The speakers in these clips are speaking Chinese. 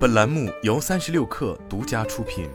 本栏目由三十六氪独家出品。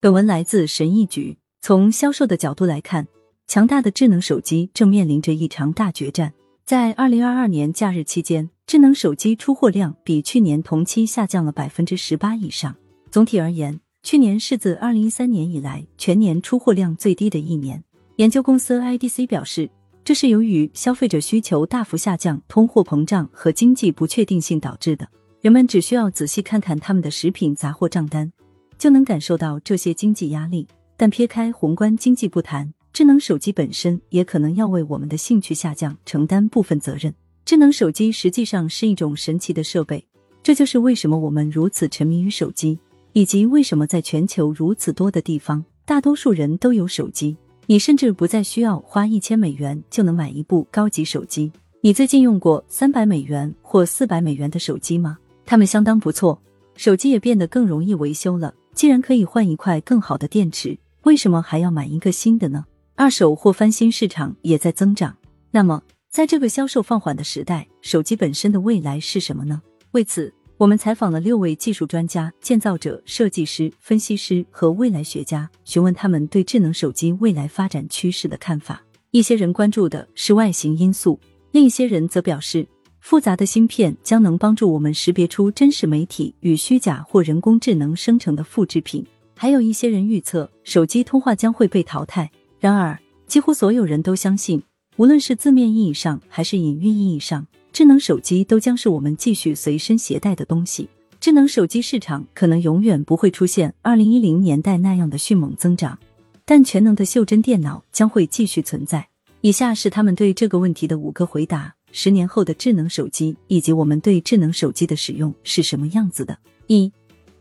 本文来自神意局。从销售的角度来看，强大的智能手机正面临着一场大决战。在二零二二年假日期间，智能手机出货量比去年同期下降了百分之十八以上。总体而言，去年是自二零一三年以来全年出货量最低的一年。研究公司 IDC 表示，这是由于消费者需求大幅下降、通货膨胀和经济不确定性导致的。人们只需要仔细看看他们的食品杂货账单，就能感受到这些经济压力。但撇开宏观经济不谈，智能手机本身也可能要为我们的兴趣下降承担部分责任。智能手机实际上是一种神奇的设备，这就是为什么我们如此沉迷于手机。以及为什么在全球如此多的地方，大多数人都有手机？你甚至不再需要花一千美元就能买一部高级手机。你最近用过三百美元或四百美元的手机吗？它们相当不错，手机也变得更容易维修了。既然可以换一块更好的电池，为什么还要买一个新的呢？二手或翻新市场也在增长。那么，在这个销售放缓的时代，手机本身的未来是什么呢？为此。我们采访了六位技术专家、建造者、设计师、分析师和未来学家，询问他们对智能手机未来发展趋势的看法。一些人关注的是外形因素，另一些人则表示，复杂的芯片将能帮助我们识别出真实媒体与虚假或人工智能生成的复制品。还有一些人预测，手机通话将会被淘汰。然而，几乎所有人都相信，无论是字面意义上还是隐喻意义上。智能手机都将是我们继续随身携带的东西。智能手机市场可能永远不会出现二零一零年代那样的迅猛增长，但全能的袖珍电脑将会继续存在。以下是他们对这个问题的五个回答：十年后的智能手机以及我们对智能手机的使用是什么样子的？一，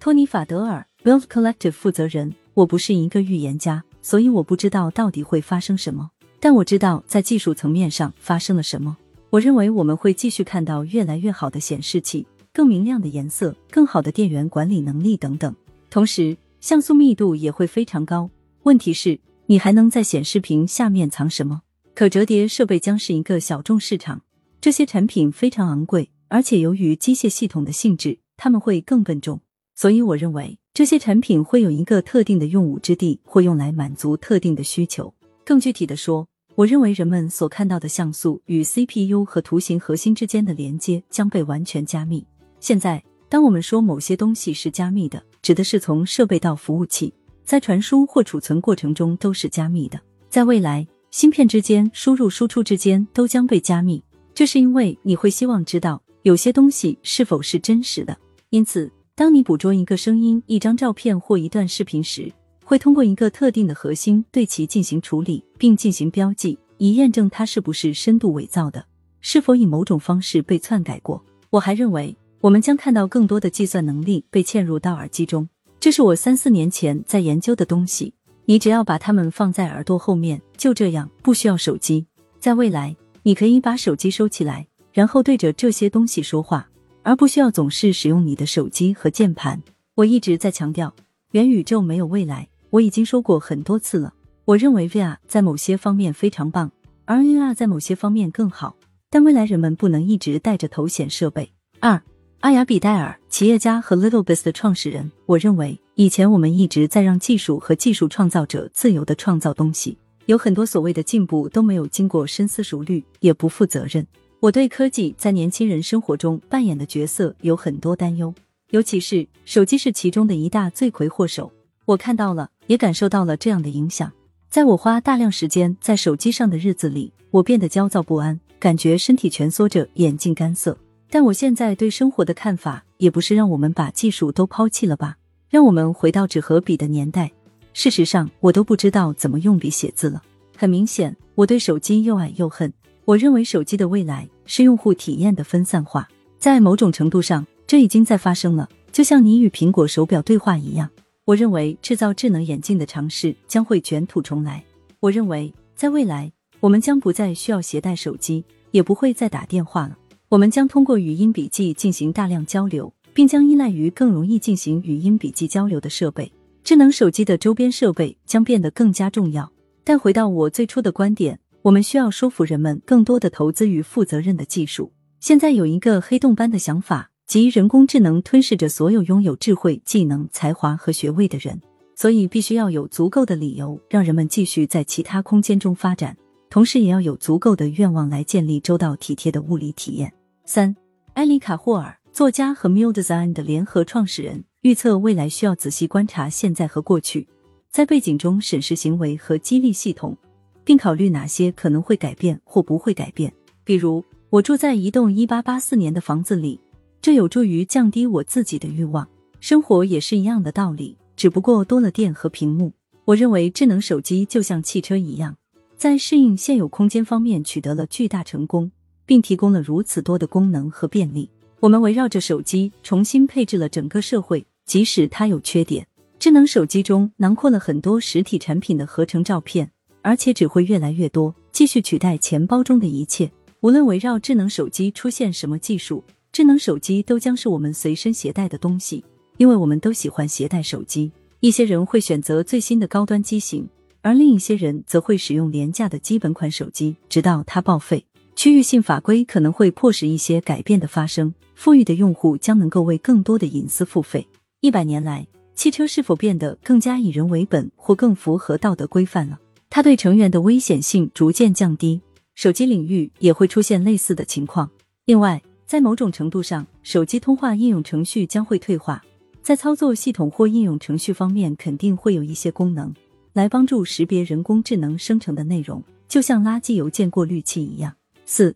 托尼·法德尔，Build Collective 负责人。我不是一个预言家，所以我不知道到底会发生什么，但我知道在技术层面上发生了什么。我认为我们会继续看到越来越好的显示器、更明亮的颜色、更好的电源管理能力等等。同时，像素密度也会非常高。问题是，你还能在显示屏下面藏什么？可折叠设备将是一个小众市场，这些产品非常昂贵，而且由于机械系统的性质，他们会更笨重。所以，我认为这些产品会有一个特定的用武之地，会用来满足特定的需求。更具体的说，我认为人们所看到的像素与 CPU 和图形核心之间的连接将被完全加密。现在，当我们说某些东西是加密的，指的是从设备到服务器，在传输或储存过程中都是加密的。在未来，芯片之间、输入输出之间都将被加密。这是因为你会希望知道有些东西是否是真实的。因此，当你捕捉一个声音、一张照片或一段视频时，会通过一个特定的核心对其进行处理，并进行标记，以验证它是不是深度伪造的，是否以某种方式被篡改过。我还认为，我们将看到更多的计算能力被嵌入到耳机中，这是我三四年前在研究的东西。你只要把它们放在耳朵后面，就这样，不需要手机。在未来，你可以把手机收起来，然后对着这些东西说话，而不需要总是使用你的手机和键盘。我一直在强调，元宇宙没有未来。我已经说过很多次了，我认为 VR 在某些方面非常棒，而 AR 在某些方面更好。但未来人们不能一直带着头显设备。二，阿雅比戴尔，企业家和 Littlebits 的创始人。我认为以前我们一直在让技术和技术创造者自由的创造东西，有很多所谓的进步都没有经过深思熟虑，也不负责任。我对科技在年轻人生活中扮演的角色有很多担忧，尤其是手机是其中的一大罪魁祸首。我看到了。也感受到了这样的影响。在我花大量时间在手机上的日子里，我变得焦躁不安，感觉身体蜷缩着，眼睛干涩。但我现在对生活的看法，也不是让我们把技术都抛弃了吧，让我们回到纸和笔的年代。事实上，我都不知道怎么用笔写字了。很明显，我对手机又爱又恨。我认为手机的未来是用户体验的分散化，在某种程度上，这已经在发生了，就像你与苹果手表对话一样。我认为制造智能眼镜的尝试将会卷土重来。我认为在未来，我们将不再需要携带手机，也不会再打电话了。我们将通过语音笔记进行大量交流，并将依赖于更容易进行语音笔记交流的设备。智能手机的周边设备将变得更加重要。但回到我最初的观点，我们需要说服人们更多的投资于负责任的技术。现在有一个黑洞般的想法，即人工智能吞噬着所有拥有智慧、技能、才华和学位的人，所以必须要有足够的理由让人们继续在其他空间中发展，同时也要有足够的愿望来建立周到体贴的物理体验。三，埃里卡霍尔，作家和 Mule Design 的联合创始人，预测未来需要仔细观察现在和过去，在背景中审视行为和激励系统。并考虑哪些可能会改变或不会改变。比如，我住在一栋一八八四年的房子里，这有助于降低我自己的欲望。生活也是一样的道理，只不过多了电和屏幕。我认为智能手机就像汽车一样，在适应现有空间方面取得了巨大成功，并提供了如此多的功能和便利。我们围绕着手机重新配置了整个社会，即使它有缺点。智能手机中囊括了很多实体产品的合成照片。而且只会越来越多，继续取代钱包中的一切。无论围绕智能手机出现什么技术，智能手机都将是我们随身携带的东西，因为我们都喜欢携带手机。一些人会选择最新的高端机型，而另一些人则会使用廉价的基本款手机，直到它报废。区域性法规可能会迫使一些改变的发生，富裕的用户将能够为更多的隐私付费。一百年来，汽车是否变得更加以人为本，或更符合道德规范了？它对成员的危险性逐渐降低，手机领域也会出现类似的情况。另外，在某种程度上，手机通话应用程序将会退化，在操作系统或应用程序方面，肯定会有一些功能来帮助识别人工智能生成的内容，就像垃圾邮件过滤器一样。四，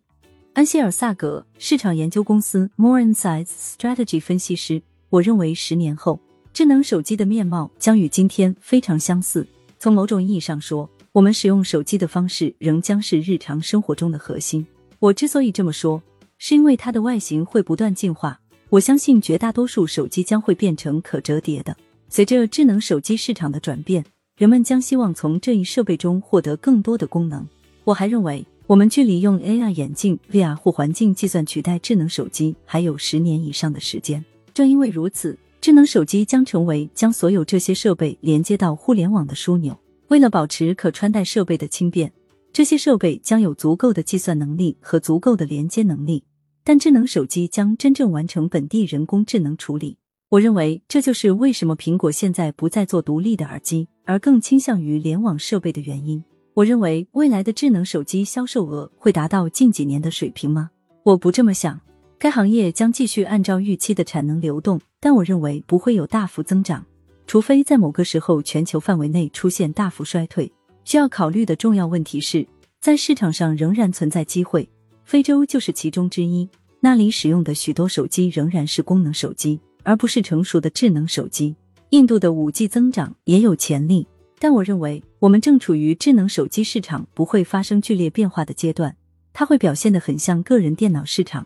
安希尔萨格，市场研究公司 More Insights Strategy 分析师，我认为十年后，智能手机的面貌将与今天非常相似。从某种意义上说。我们使用手机的方式仍将是日常生活中的核心。我之所以这么说，是因为它的外形会不断进化。我相信绝大多数手机将会变成可折叠的。随着智能手机市场的转变，人们将希望从这一设备中获得更多的功能。我还认为，我们距离用 AR 眼镜、VR 或环境计算取代智能手机还有十年以上的时间。正因为如此，智能手机将成为将所有这些设备连接到互联网的枢纽。为了保持可穿戴设备的轻便，这些设备将有足够的计算能力和足够的连接能力。但智能手机将真正完成本地人工智能处理。我认为这就是为什么苹果现在不再做独立的耳机，而更倾向于联网设备的原因。我认为未来的智能手机销售额会达到近几年的水平吗？我不这么想。该行业将继续按照预期的产能流动，但我认为不会有大幅增长。除非在某个时候全球范围内出现大幅衰退，需要考虑的重要问题是，在市场上仍然存在机会。非洲就是其中之一，那里使用的许多手机仍然是功能手机，而不是成熟的智能手机。印度的五 G 增长也有潜力，但我认为我们正处于智能手机市场不会发生剧烈变化的阶段，它会表现得很像个人电脑市场，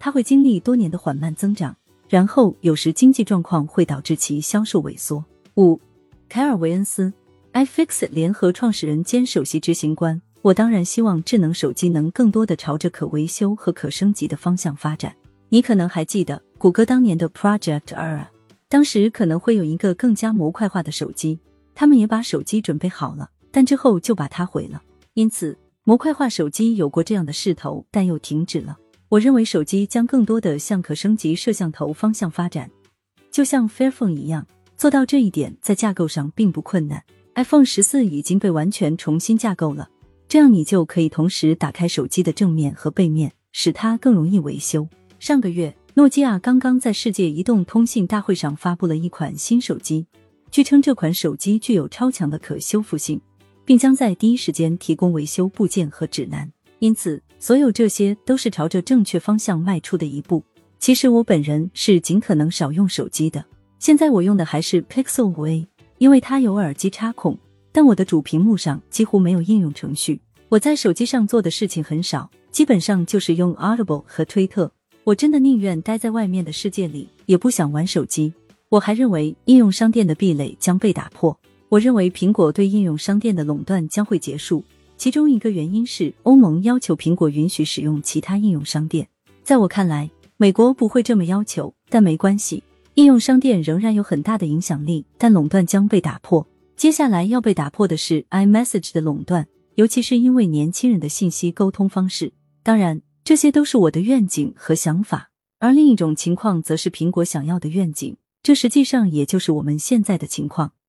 它会经历多年的缓慢增长。然后，有时经济状况会导致其销售萎缩。五，凯尔维恩斯，iFix 联合创始人兼首席执行官。我当然希望智能手机能更多的朝着可维修和可升级的方向发展。你可能还记得谷歌当年的 Project Era，当时可能会有一个更加模块化的手机，他们也把手机准备好了，但之后就把它毁了。因此，模块化手机有过这样的势头，但又停止了。我认为手机将更多的向可升级摄像头方向发展，就像 Fairphone 一样，做到这一点在架构上并不困难。iPhone 十四已经被完全重新架构了，这样你就可以同时打开手机的正面和背面，使它更容易维修。上个月，诺基亚刚刚在世界移动通信大会上发布了一款新手机，据称这款手机具有超强的可修复性，并将在第一时间提供维修部件和指南。因此。所有这些都是朝着正确方向迈出的一步。其实我本人是尽可能少用手机的。现在我用的还是 Pixel 五 A，因为它有耳机插孔。但我的主屏幕上几乎没有应用程序。我在手机上做的事情很少，基本上就是用 Audible 和推特。我真的宁愿待在外面的世界里，也不想玩手机。我还认为应用商店的壁垒将被打破。我认为苹果对应用商店的垄断将会结束。其中一个原因是欧盟要求苹果允许使用其他应用商店。在我看来，美国不会这么要求，但没关系，应用商店仍然有很大的影响力，但垄断将被打破。接下来要被打破的是 iMessage 的垄断，尤其是因为年轻人的信息沟通方式。当然，这些都是我的愿景和想法。而另一种情况则是苹果想要的愿景，这实际上也就是我们现在的情况。